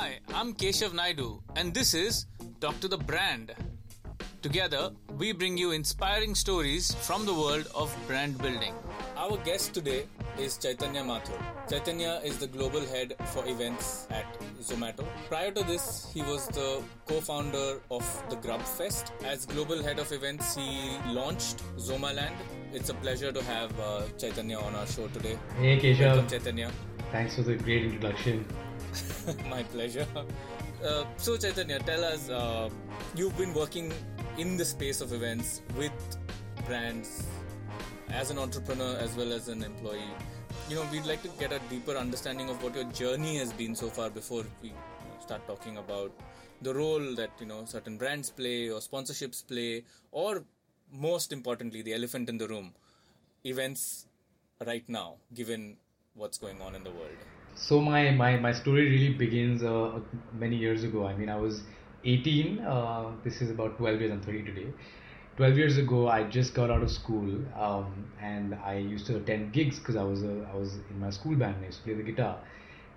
Hi, I'm Keshav Naidu, and this is Talk to the Brand. Together, we bring you inspiring stories from the world of brand building. Our guest today is Chaitanya Mathur. Chaitanya is the global head for events at Zomato. Prior to this, he was the co-founder of the Grub Fest. As global head of events, he launched Zomaland. It's a pleasure to have uh, Chaitanya on our show today. Hey Keshav. Welcome, Chaitanya. Thanks for the great introduction. My pleasure. Uh, so, Chaitanya, tell us uh, you've been working in the space of events with brands as an entrepreneur as well as an employee. You know, we'd like to get a deeper understanding of what your journey has been so far before we start talking about the role that you know certain brands play or sponsorships play, or most importantly, the elephant in the room, events right now, given what's going on in the world. So my, my, my story really begins uh, many years ago. I mean, I was 18. Uh, this is about 12 years. I'm 30 today. 12 years ago, I just got out of school, um, and I used to attend gigs because I was I was in my school band. and I used to play the guitar,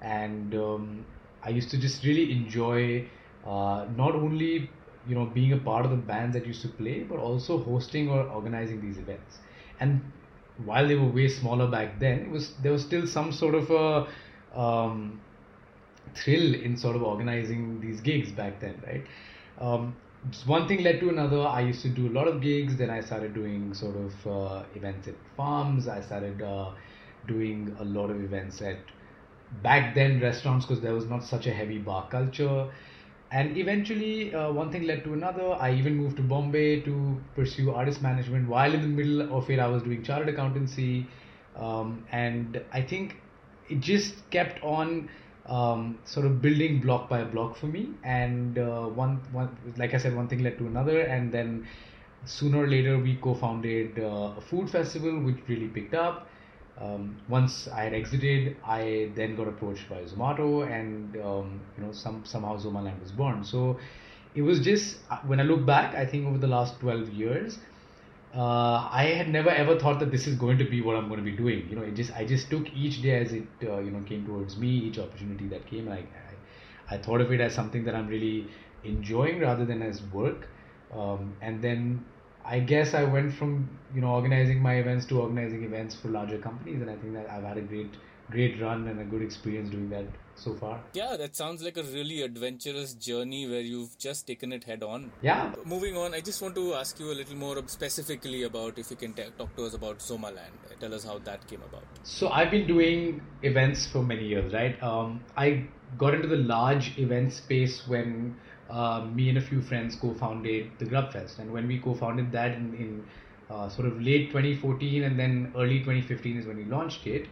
and um, I used to just really enjoy uh, not only you know being a part of the bands that used to play, but also hosting or organizing these events. And while they were way smaller back then, it was there was still some sort of a um, thrill in sort of organizing these gigs back then, right? Um, one thing led to another. I used to do a lot of gigs. Then I started doing sort of uh, events at farms. I started uh, doing a lot of events at back then restaurants because there was not such a heavy bar culture. And eventually, uh, one thing led to another. I even moved to Bombay to pursue artist management. While in the middle of it, I was doing chartered accountancy. Um, and I think it just kept on um, sort of building block by block for me. And uh, one, one, like I said, one thing led to another, and then sooner or later we co-founded uh, a food festival, which really picked up. Um, once I had exited, I then got approached by Zomato, and um, you know, some somehow Zomaland was born. So it was just uh, when I look back, I think over the last 12 years, uh, I had never ever thought that this is going to be what I'm going to be doing. You know, it just I just took each day as it uh, you know came towards me, each opportunity that came. I, I, I thought of it as something that I'm really enjoying rather than as work. Um, and then I guess I went from you know organizing my events to organizing events for larger companies, and I think that I've had a great great run and a good experience doing that so far. Yeah, that sounds like a really adventurous journey where you've just taken it head on. Yeah. Moving on, I just want to ask you a little more specifically about if you can t- talk to us about Zomaland. Tell us how that came about. So I've been doing events for many years, right? Um, I got into the large event space when uh, me and a few friends co-founded the Grubfest, and when we co-founded that in, in uh, sort of late 2014 and then early 2015 is when we launched it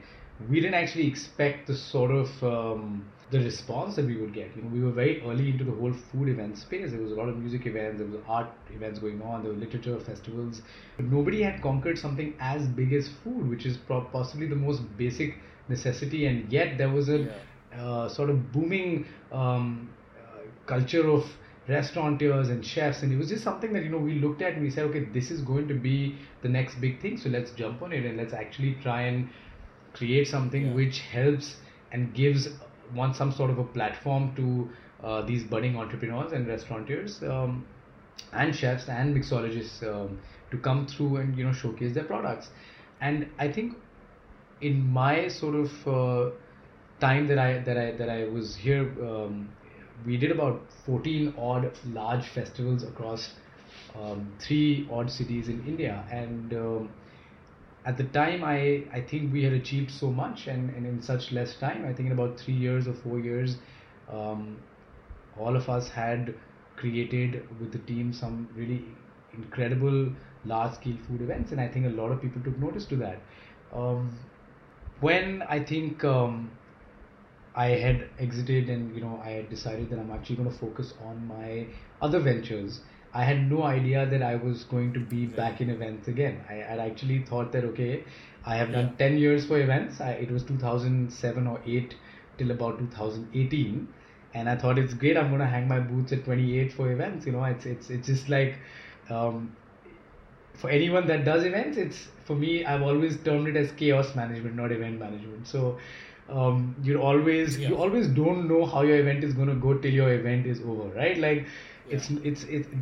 we didn't actually expect the sort of um, the response that we would get. You know, we were very early into the whole food event space. There was a lot of music events, there was art events going on, there were literature festivals. But nobody had conquered something as big as food, which is pro- possibly the most basic necessity. And yet there was a Yeah. uh, sort of booming um, uh, culture of restaurateurs and chefs and it was just something that you know we looked at and we said okay this is going to be the next big thing so let's jump on it and let's actually try and create something Yeah. which helps and gives one some sort of a platform to uh, these budding entrepreneurs and restaurateurs um, and chefs and mixologists um, to come through and you know showcase their products and i think in my sort of uh, time that i that i that i was here um, we did about 14 odd large festivals across um, three odd cities in india and um, at the time I, I think we had achieved so much and, and in such less time. I think in about three years or four years um, all of us had created with the team some really incredible large scale food events and i think a lot of people took notice to that. Um, when i think um, i had exited and you know i had decided that i'm actually going to focus on my other ventures I had no idea that I was going to be back in events again. I had actually thought that okay, I have done Yeah. 10 years for events. I, it was 2007 or 8 till about 2018, and I thought it's great. I'm going to hang my boots at 28 for events. You know, it's it's it's just like um, for anyone that does events, it's for me. I've always termed it as chaos management, not event management. So. um, you always Yeah. you always don't know how your event is going to go till your event is over, right? Like it's it's it's Yeah,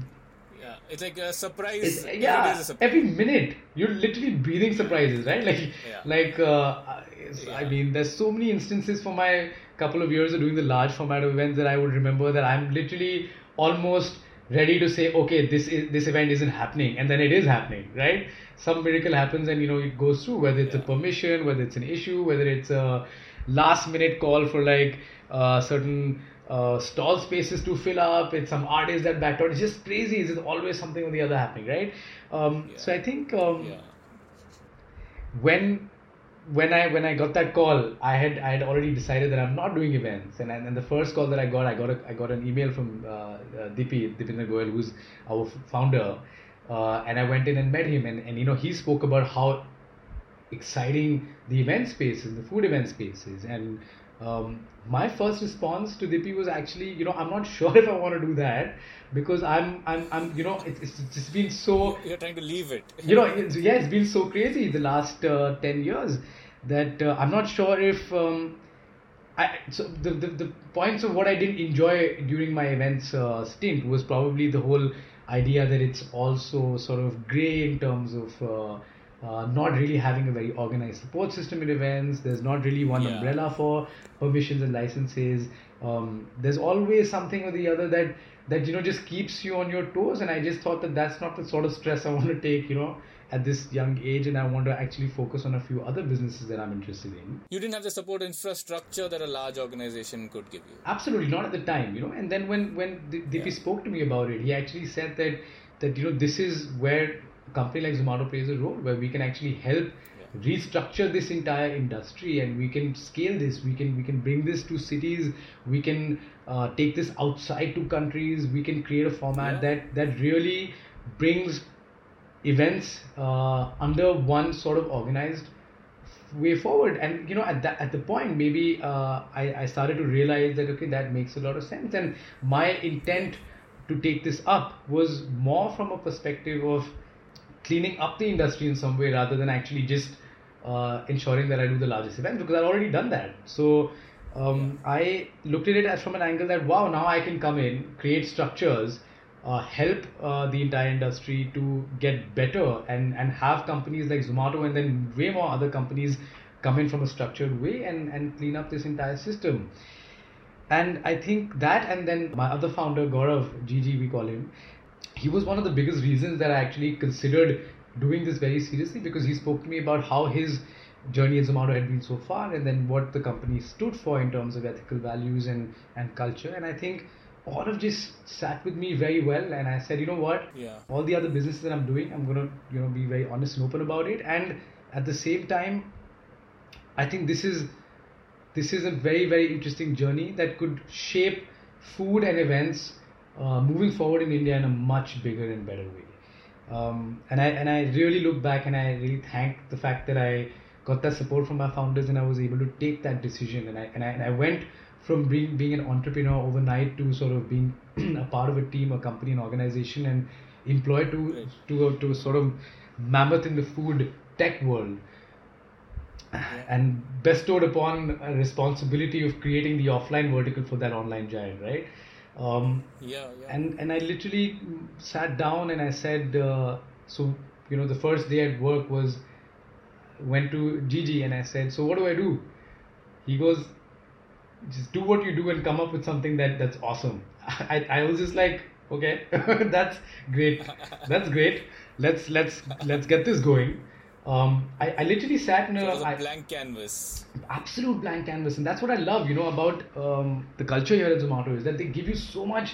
it's like a surprise. it's, yeah, is a surprise. every minute you're literally breathing surprises, right? Like, Yeah. like uh, it's- I mean, there's so many instances for my couple of years of doing the large format of events that I would remember that I'm literally almost ready to say, okay, this is this event isn't happening, and then it is happening, right? Some miracle happens, and you know it goes through. Whether it's a permission, whether it's an issue, whether it's a last minute call for like uh, certain uh, stall spaces to fill up, it's some artists that backed out. It's just crazy. There's always something or the other happening, right? Um, So I think um, Yeah. when when I when I got that call, I had I had already decided that I'm not doing events, and and, the first call that I got, I got a, I got an email from uh, uh, Dipi Deepinder Goyal, who's our founder, uh, and I went in and met him, and and you know he spoke about how exciting the event spaces, the food event spaces, and um, my first response to Dipi was actually, you know, I'm not sure if I want to do that because I'm I'm I'm you know it's it's just been so You're trying to leave it. you know, it's, yeah, it's been so crazy the last uh, 10 years that uh, I'm not sure if. Um, I, so the, the, the points of what I didn't enjoy during my events uh, stint was probably the whole idea that it's also sort of grey in terms of uh, not really having a very organized support system in events. There's not really one Yeah. umbrella for permissions and licenses. Um, there's always something or the other that that you know just keeps you on your toes. And I just thought that that's not the sort of stress I want to take. You know, at this young age, and I want to actually focus on a few other businesses that I'm interested in. You didn't have the support infrastructure that a large organization could give you. Absolutely not at the time, you know. And then when when D- Dipi spoke to me about it, he actually said that that you know this is where a company like Zomato plays a role, where we can actually help restructure this entire industry, and we can scale this. We can we can bring this to cities. We can uh, take this outside to countries. We can create a format Yeah. that that really brings events uh, under one sort of organized way forward and you know at that at the point maybe uh, I, I started to realize that okay that makes a lot of sense and my intent to take this up was more from a perspective of cleaning up the industry in some way rather than actually just uh, ensuring that I do the largest event because I've already done that so um, I looked at it as from an angle that wow now I can come in create structures uh, help uh, the entire industry to get better and, and have companies like Zomato and then way more other companies come in from a structured way and, and clean up this entire system. And I think that and then my other founder, Gaurav, GG we call him, he was one of the biggest reasons that I actually considered doing this very seriously because he spoke to me about how his journey at Zomato had been so far and then what the company stood for in terms of ethical values and, and culture. And I think all of this sat with me very well and I said, you know what? Yeah. All the other businesses that I'm doing, I'm gonna, you know, be very honest and open about it. And at the same time, I think this is this is a very very interesting journey that could shape food and events uh, moving forward in India in a much bigger and better way. Um, and I and I really look back and I really thank the fact that I got that support from my founders and I was able to take that decision and I and I, and I went from being being an entrepreneur overnight to sort of being a part of a team, a company, an organization, and employed to to a, to a sort of mammoth in the food tech world and bestowed upon a responsibility of creating the offline vertical for that online giant, right? Um, Yeah, yeah. and and I literally sat down and I said, uh, so you know, the first day at work was went to GG and I said, so what do I do? He goes, just do what you do and come up with something that that's awesome. I I was just like, okay, that's great, that's great. Let's let's let's get this going. Um, I, I literally sat in So a, was a I- blank canvas. absolute blank canvas and that's what i love you know about um, the culture here at zomato is that they give you so much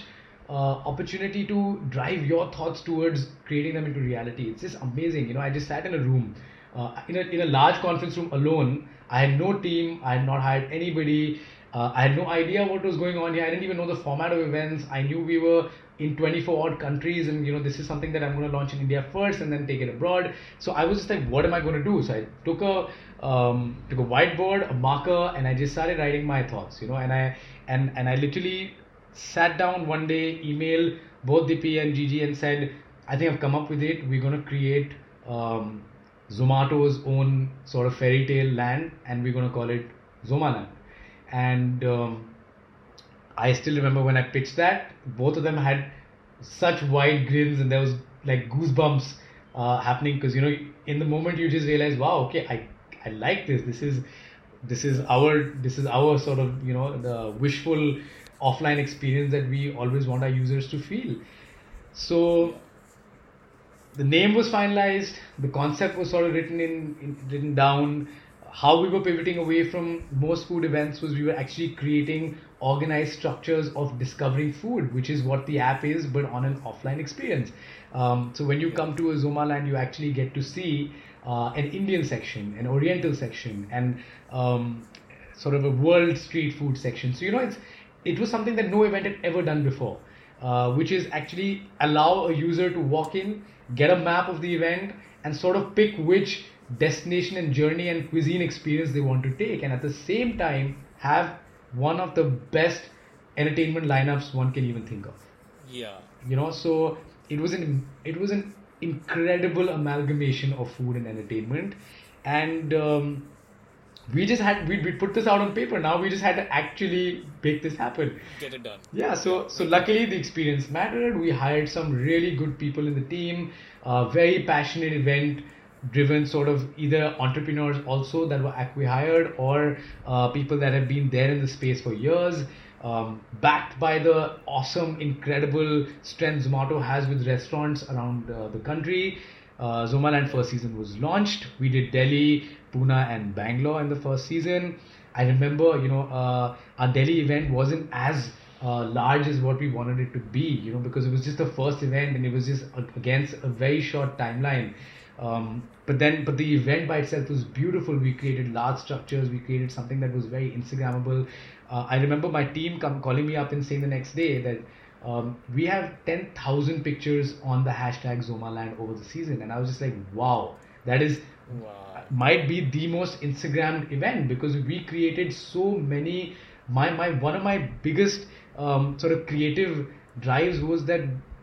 uh, opportunity to drive your thoughts towards creating them into reality. It's just amazing you know. I just sat in a room uh, in, a, in a large conference room alone. I had no team i had not hired anybody uh, i had no idea what was going on here. I didn't even know the format of events. I knew we were in 24 odd countries and you know this is something that i'm going to launch in india first and then take it abroad. So i was just like what am i going to do? So i took a um, took a whiteboard a marker and i just started writing my thoughts you know and i and and i literally sat down one day emailed both Dipi and GG and said i think i've come up with it. We're going to create um, zomato's own sort of fairy tale land and we're going to call it zomaland. And um, I still remember when I pitched that, both of them had such wide grins and there was like goosebumps uh, happening because you know in the moment you just realize, wow, okay, I I like this. This is this is our this is our sort of you know the wishful offline experience that we always want our users to feel. So the name was finalized, the concept was sort of written in, in written down. How we were pivoting away from most food events was we were actually creating organized structures of discovering food, which is what the app is, but on an offline experience. Um, so when you come to a Zomaland, you actually get to see uh, an Indian section, an Oriental section, and um, sort of a world street food section. So you know, it's it was something that no event had ever done before, uh, which is actually allow a user to walk in, get a map of the event, and sort of pick which destination and journey and cuisine experience they want to take, and at the same time have one of the best entertainment lineups one can even think of. Yeah. You know, so it was an it was an incredible amalgamation of food and entertainment, and um, we just had we we put this out on paper. Now we just had to actually make this happen. Get it done. Yeah, so so luckily the experience mattered. We hired some really good people in the team, uh, very passionate event driven sort of either entrepreneurs also that were acquired or uh, people that have been there in the space for years. Um, backed by the awesome, incredible strength Zomato has with restaurants around uh, the country. Uh, Zomaland first season was launched. We did Delhi, Pune, and Bangalore in the first season. I remember, you know, uh, our Delhi event wasn't as uh, large as what we wanted it to be, you know, because it was just the first event and it was just against a very short timeline. Um, but then, but the event by itself was beautiful. We created large structures. We created something that was very Instagrammable. Uh, I remember my team come calling me up and saying the next day that um, we have 10,000 pictures on the hashtag Zomaland over the season, and I was just like, wow, that is Wow. might be the most Instagrammed event because we created so many. My my one of my biggest um, sort of creative drives was that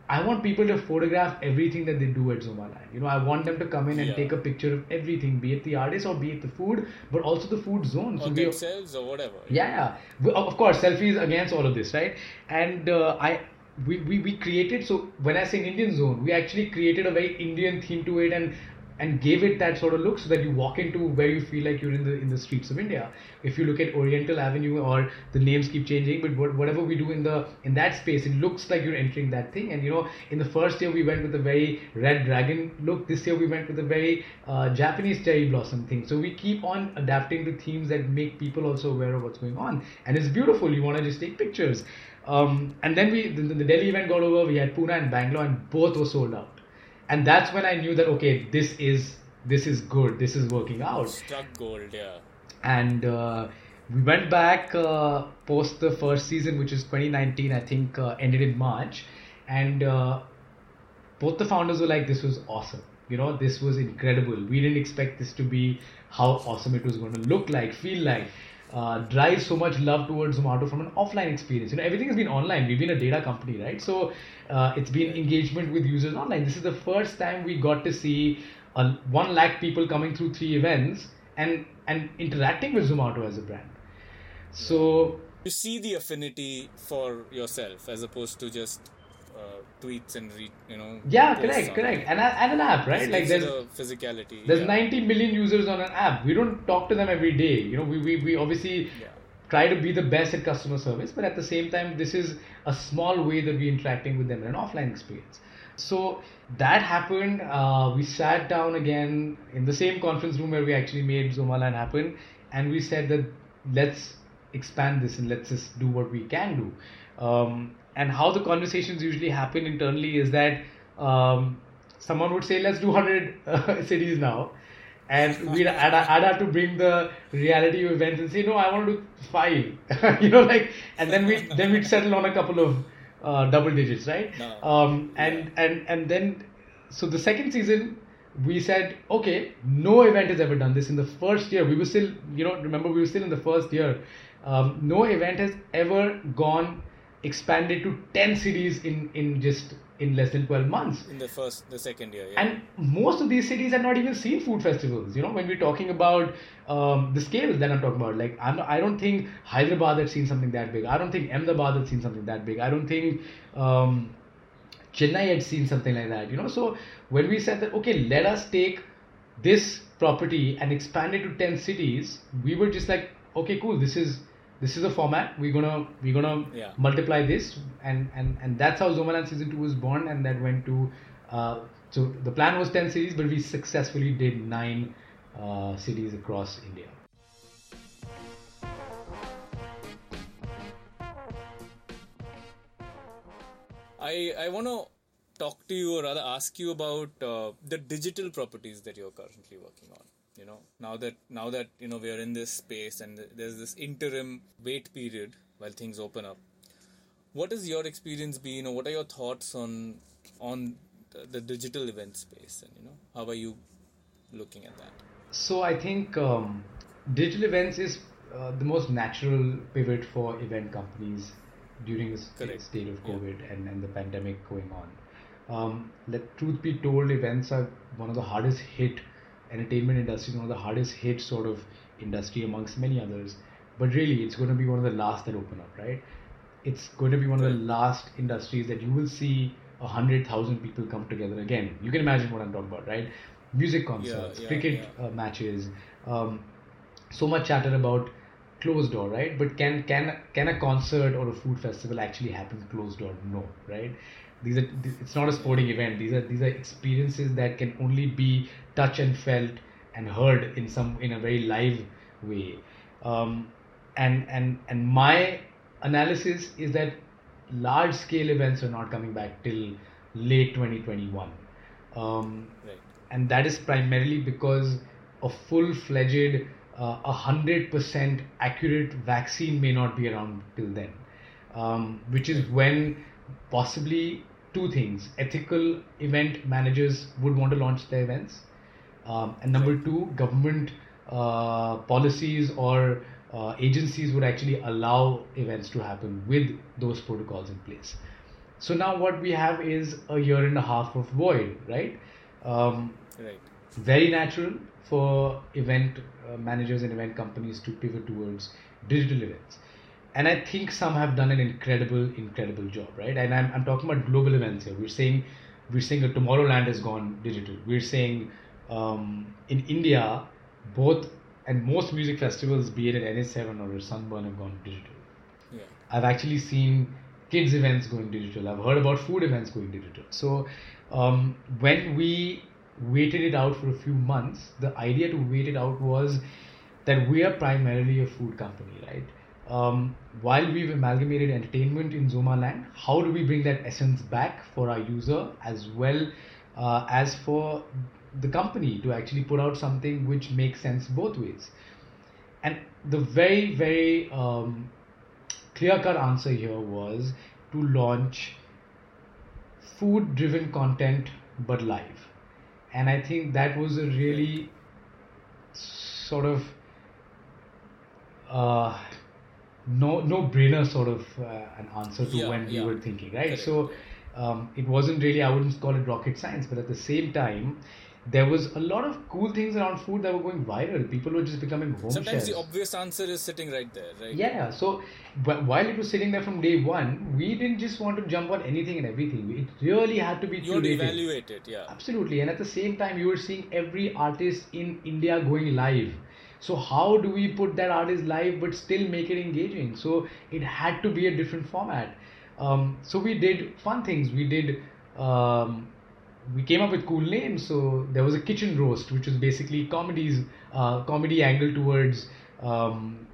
I want people to photograph everything that they do at Zomaland. You know, I want them to come in and Yeah. take a picture of everything, be it the artist or be it the food, but also the food zone. Or we- themselves or whatever. yeah, yeah. We- Of course, selfies against all of this, right? And uh, I, we, we, we created. So when I say Indian zone, we actually created a very Indian theme to it, and and gave it that sort of look so that you walk into where you feel like you're in the in the streets of India. If you look at Oriental Avenue, or the names keep changing, but what, whatever we do in the in that space, it looks like you're entering that thing. And you know, in the first year we went with a very red dragon look. This year we went with a very uh, Japanese cherry blossom thing. So we keep on adapting the themes that make people also aware of what's going on, and it's beautiful. You want to just take pictures. Um, and then we the, the Delhi event got over. We had Pune and Bangalore, and both were sold out. And that's when I knew that okay, this is this is good. This is working out. Struck gold, yeah. and uh, we went back uh, post the first season which is 2019 i think uh, ended in march. And uh, both the founders were like this was awesome. You know this was incredible. We didn't expect this to be how awesome it was going to look like feel like uh, drive so much love towards Zomato from an offline experience. You know, everything has been online. We've been a data company, right? So uh, it's been engagement with users online. This is the first time we got to see a one lakh people coming through three events and and interacting with Zomato as a brand. So You see the affinity for yourself as opposed to just uh, tweets and re, you know. yeah, correct, correct, and a- and an app, right? Like there's the physicality. there's yeah. 90 million users on an app. We don't talk to them every day. You know, we we, we obviously Yeah. try to be the best at customer service, but at the same time, this is a small way that we're interacting with them in an offline experience. So that happened. Uh, we sat down again in the same conference room where we actually made Zomaland happen, and we said that let's expand this and let's just do what we can do. Um, and how the conversations usually happen internally is that um, someone would say, let's do 100 uh, cities now. And we'd I'd, I'd have to bring the reality of events and say no I want to do five. You know like and then we then we'd settle on a couple of uh, double digits right? No. um, and and and then so the second season we said okay no event has ever done this in the first year. We were still you know remember we were still in the first year. Um, no event has ever gone expanded to 10 cities in in just in less than 12 months. In the first the second year yeah. and most of these cities have not even seen food festivals. You know when we're talking about um, the scales that i'm talking about like I'm i don't think hyderabad had seen something that big. I don't think ahmedabad had seen something that big. I don't think um, chennai had seen something like that you know. So when we said that okay let us take this property and expand it to 10 cities we were just like okay cool this is this is a format we're gonna we're gonna Yeah. multiply this and and and that's how zomaland season 2 was born and that went to uh, so the plan was 10 cities but we successfully did 9 uh, cities across india I I want to talk to you or rather ask you about uh, the digital properties that you're currently working on. You know, now that now that you know we are in this space and there's this interim wait period while things open up. What has your experience been, or what are your thoughts on on the, the digital event space, and you know how are you looking at that? So I think um, digital events is uh, the most natural pivot for event companies during this Correct. state of Yeah. COVID and, and the pandemic going on. Um, let truth be told, events are one of the hardest hit entertainment industry, is one of the hardest hit sort of industry amongst many others. But really, it's going to be one of the last that open up, right? It's going to be one of the last industries that you will see a hundred thousand people come together again. You can imagine what I'm talking about, right? Music concerts, yeah, cricket yeah. Uh, matches. Um, so much chatter about closed door, right? But can can can a concert or a food festival actually happen closed door? No, right? These are it's not a sporting event. These are these are experiences that can only be touched and felt and heard in some in a very live way. Um, and and and my analysis is that large scale events are not coming back till late 2021. Um, Right. and that is primarily because a full-fledged, uh, a hundred percent accurate vaccine may not be around till then, um, which is when possibly two things: ethical event managers would want to launch their events, um, and number two, government uh, policies or uh, agencies would actually allow events to happen with those protocols in place. So now what we have is a year and a half of void, right? Um, Right. very natural for event uh, managers and event companies to pivot towards digital events. And I think some have done an incredible, incredible job, right? And I'm, I'm talking about global events here. We're saying we're saying that Tomorrowland has gone digital. We're saying um, in India, both and most music festivals, be it at NH7 or Sunburn, have gone digital. Yeah. I've actually seen kids events going digital. I've heard about food events going digital. So um, when we waited it out for a few months, the idea to wait it out was that we are primarily a food company, right? Um, while we've amalgamated entertainment in Zomaland, how do we bring that essence back for our user as well uh, as for the company to actually put out something which makes sense both ways? And the very, very um, clear cut answer here was to launch food driven content but live. And I think that was a really sort of uh, no no brainer sort of uh, an answer to Yeah, when we were thinking, right? Correct. So um, it wasn't really I wouldn't call it rocket science, but at the same time, there was a lot of cool things around food that were going viral. People were just becoming home Sometimes chefs. the obvious answer is sitting right there, right? Yeah, so while it was sitting there from day one, we didn't just want to jump on anything and everything. It really had to be You curated. evaluate it, yeah. Absolutely, and at the same time, you were seeing every artist in India going live. So how do we put that artist live but still make it engaging? So it had to be a different format. Um, so we did fun things. We did. Um, we came up with cool names. So there was a kitchen roast, which was basically comedies, uh, comedy angle towards um,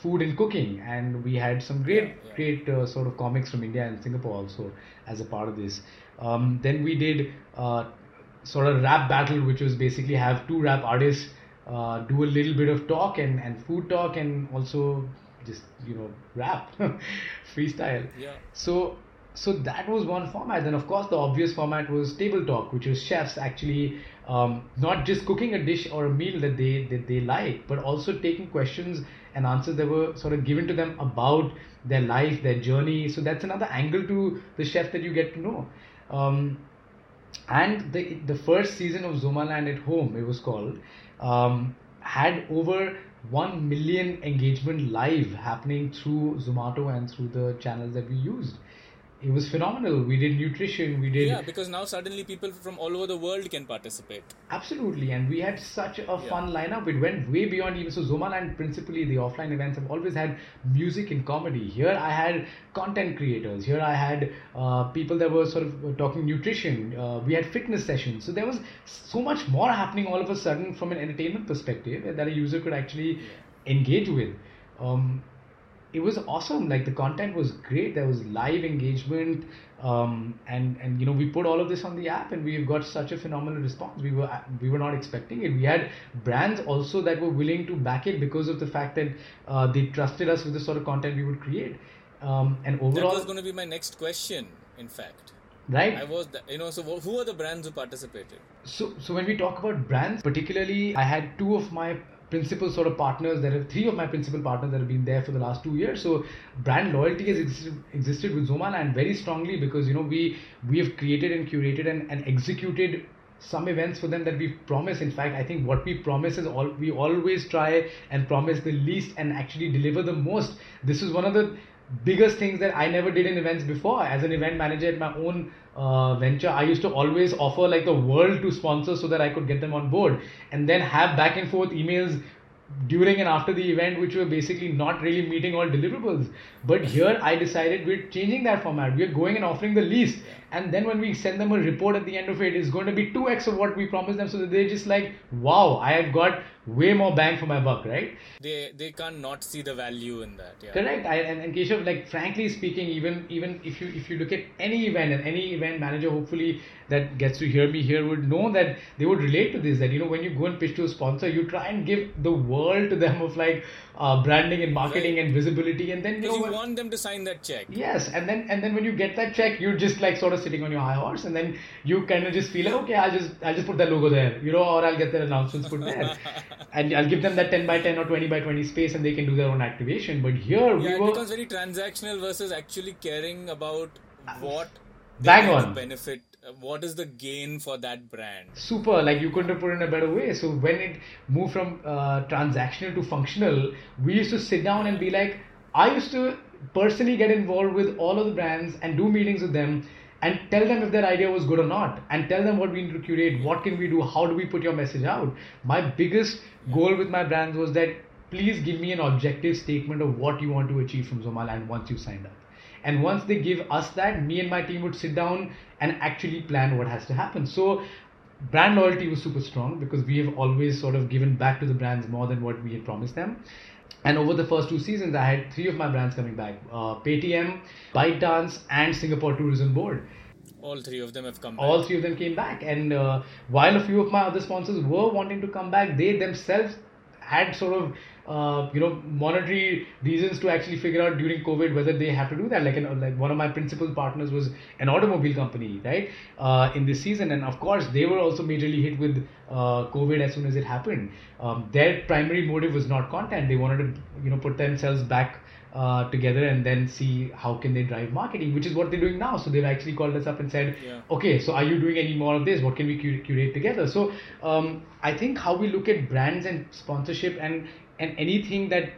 food and cooking, and we had some great, Yeah, yeah. great uh, sort of comics from India and Singapore also as a part of this. Um, then we did uh, sort of rap battle, which was basically have two rap artists uh, do a little bit of talk and, and food talk and also just you know rap freestyle. Yeah. So so that was one format. Then of course the obvious format was table talk, which was chefs actually um, not just cooking a dish or a meal that they that they like, but also taking questions and answers that were sort of given to them about their life, their journey. So that's another angle to the chef that you get to know. Um, and the the first season of Zomaland at Home, it was called, um, had over 1 million engagement live happening through Zomato and through the channels that we used it was phenomenal. We did nutrition. We did yeah, because now suddenly people from all over the world can participate. Absolutely, and we had such a yeah. fun lineup. It went way beyond even so. Zomaland, principally, the offline events have always had music and comedy. Here, I had content creators. Here, I had uh, people that were sort of talking nutrition. Uh, we had fitness sessions. So there was so much more happening all of a sudden from an entertainment perspective that a user could actually engage with. Um, it was awesome. Like the content was great. There was live engagement, um, and and you know we put all of this on the app, and we've got such a phenomenal response. We were we were not expecting it. We had brands also that were willing to back it because of the fact that uh, they trusted us with the sort of content we would create. Um, and overall, that was going to be my next question. In fact, right i was you know so who are the brands who participated so so when we talk about brands particularly i had two of my principal sort of partners. There are three of my principal partners that have been there for the last two years. So brand loyalty has existed, existed with Zomaland very strongly because you know we we have created and curated and, and executed some events for them that we promise. In fact, I think what we promise is all we always try and promise the least and actually deliver the most. This is one of the biggest things that I never did in events before. As an event manager at my own uh, venture, I used to always offer like the world to sponsors so that I could get them on board, and then have back and forth emails during and after the event, which were basically not really meeting all deliverables. But here, I decided we're changing that format. We're going and offering the least, and then when we send them a report at the end of it, it's going to be two x of what we promised them, so that they're just like, "Wow, I have got way more bang for my buck, right? They they can't not see the value in that. Yeah. Correct. I, and, and Keshav, like frankly speaking, even even if you if you look at any event and any event manager, hopefully that gets to hear me here would know that they would relate to this. That you know when you go and pitch to a sponsor, you try and give the world to them of like uh, branding and marketing right. and visibility, and then you, know, you want them to sign that check. Yes, and then and then when you get that check, you're just like sort of sitting on your high horse, and then you kind of just feel like okay, I'll just I'll just put that logo there, you know, or I'll get their announcements put there. and I'll give them that 10 by 10 or 20 by 20 space and they can do their own activation. But here yeah, we were. it becomes very transactional versus actually caring about what bang on benefit. What is the gain for that brand? Super, like you couldn't have put it in a better way. So when it moved from uh, transactional to functional, we used to sit down and be like, I used to personally get involved with all of the brands and do meetings with them and tell them if their idea was good or not. And tell them what we need to curate. What can we do? How do we put your message out? My biggest goal with my brands was that please give me an objective statement of what you want to achieve from zomaland once you signed up. And once they give us that me and my team would sit down and actually plan what has to happen. So brand loyalty was super strong because we have always sort of given back to the brands more than what we had promised them and over the first two seasons, I had three of my brands coming back uh, Paytm, ByteDance, and Singapore Tourism Board. All three of them have come back. All three of them came back. And uh, while a few of my other sponsors were wanting to come back, they themselves had sort of uh, you know monetary reasons to actually figure out during COVID whether they have to do that. Like an, like one of my principal partners was an automobile company, right? Uh, in this season, and of course they were also majorly hit with uh, COVID as soon as it happened. Um, their primary motive was not content; they wanted to you know put themselves back uh, together and then see how can they drive marketing which is what they're doing now so they've actually called us up and said yeah. okay so are you doing any more of this what can we curate together so um, i think how we look at brands and sponsorship and and anything that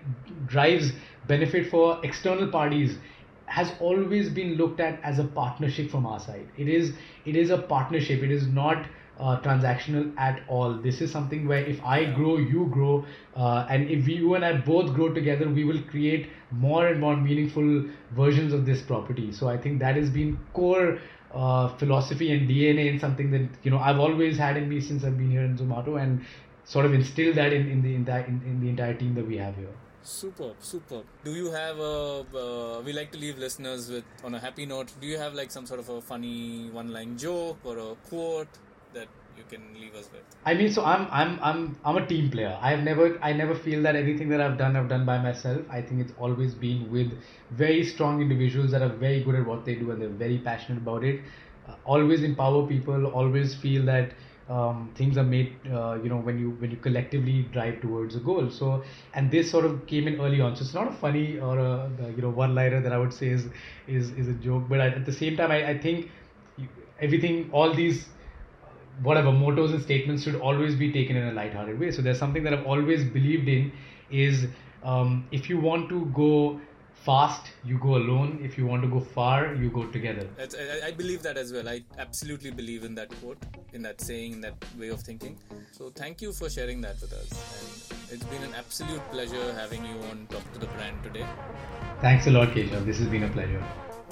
drives benefit for external parties has always been looked at as a partnership from our side it is it is a partnership it is not uh, transactional at all. This is something where if I grow, you grow, uh, and if we, you and I both grow together, we will create more and more meaningful versions of this property. So I think that has been core uh, philosophy and DNA and something that you know I've always had in me since I've been here in Zomato, and sort of instill that in, in the in, that, in, in the entire team that we have here. Superb, superb. Do you have a? Uh, we like to leave listeners with on a happy note. Do you have like some sort of a funny one-line joke or a quote that you can leave us with? I mean, so I'm I'm I'm I'm a team player. I've never I never feel that anything that I've done I've done by myself. I think it's always been with very strong individuals that are very good at what they do and they're very passionate about it. Uh, always empower people. Always feel that um, things are made uh, you know when you when you collectively drive towards a goal. So and this sort of came in early on. So it's not a funny or a you know one liner that i would say is is, is a joke. But at the same time i, I think everything all these whatever mottos and statements should always be taken in a light-hearted way. So there's something that i've always believed in is um, if you want to go fast you go alone. If you want to go far you go together. I, I, believe that as well. I absolutely believe in that quote in that saying in that way of thinking. So thank you for sharing that with us. And it's been an absolute pleasure having you on talk to the brand today. Thanks a lot Keshav. this has been a pleasure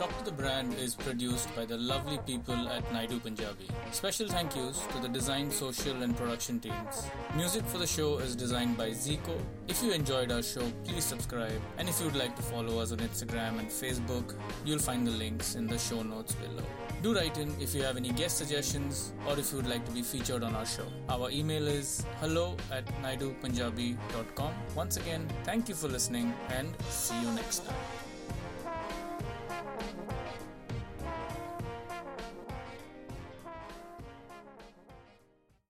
Talk to the Brand is produced by the lovely people at Naidu Punjabi. Special thank yous to the design, social, and production teams. Music for the show is designed by Zico. If you enjoyed our show, please subscribe. And if you'd like to follow us on Instagram and Facebook, you'll find the links in the show notes below. Do write in if you have any guest suggestions or if you would like to be featured on our show. Our email is hello at naidupunjabi.com. Once again, thank you for listening and see you next time. Bye.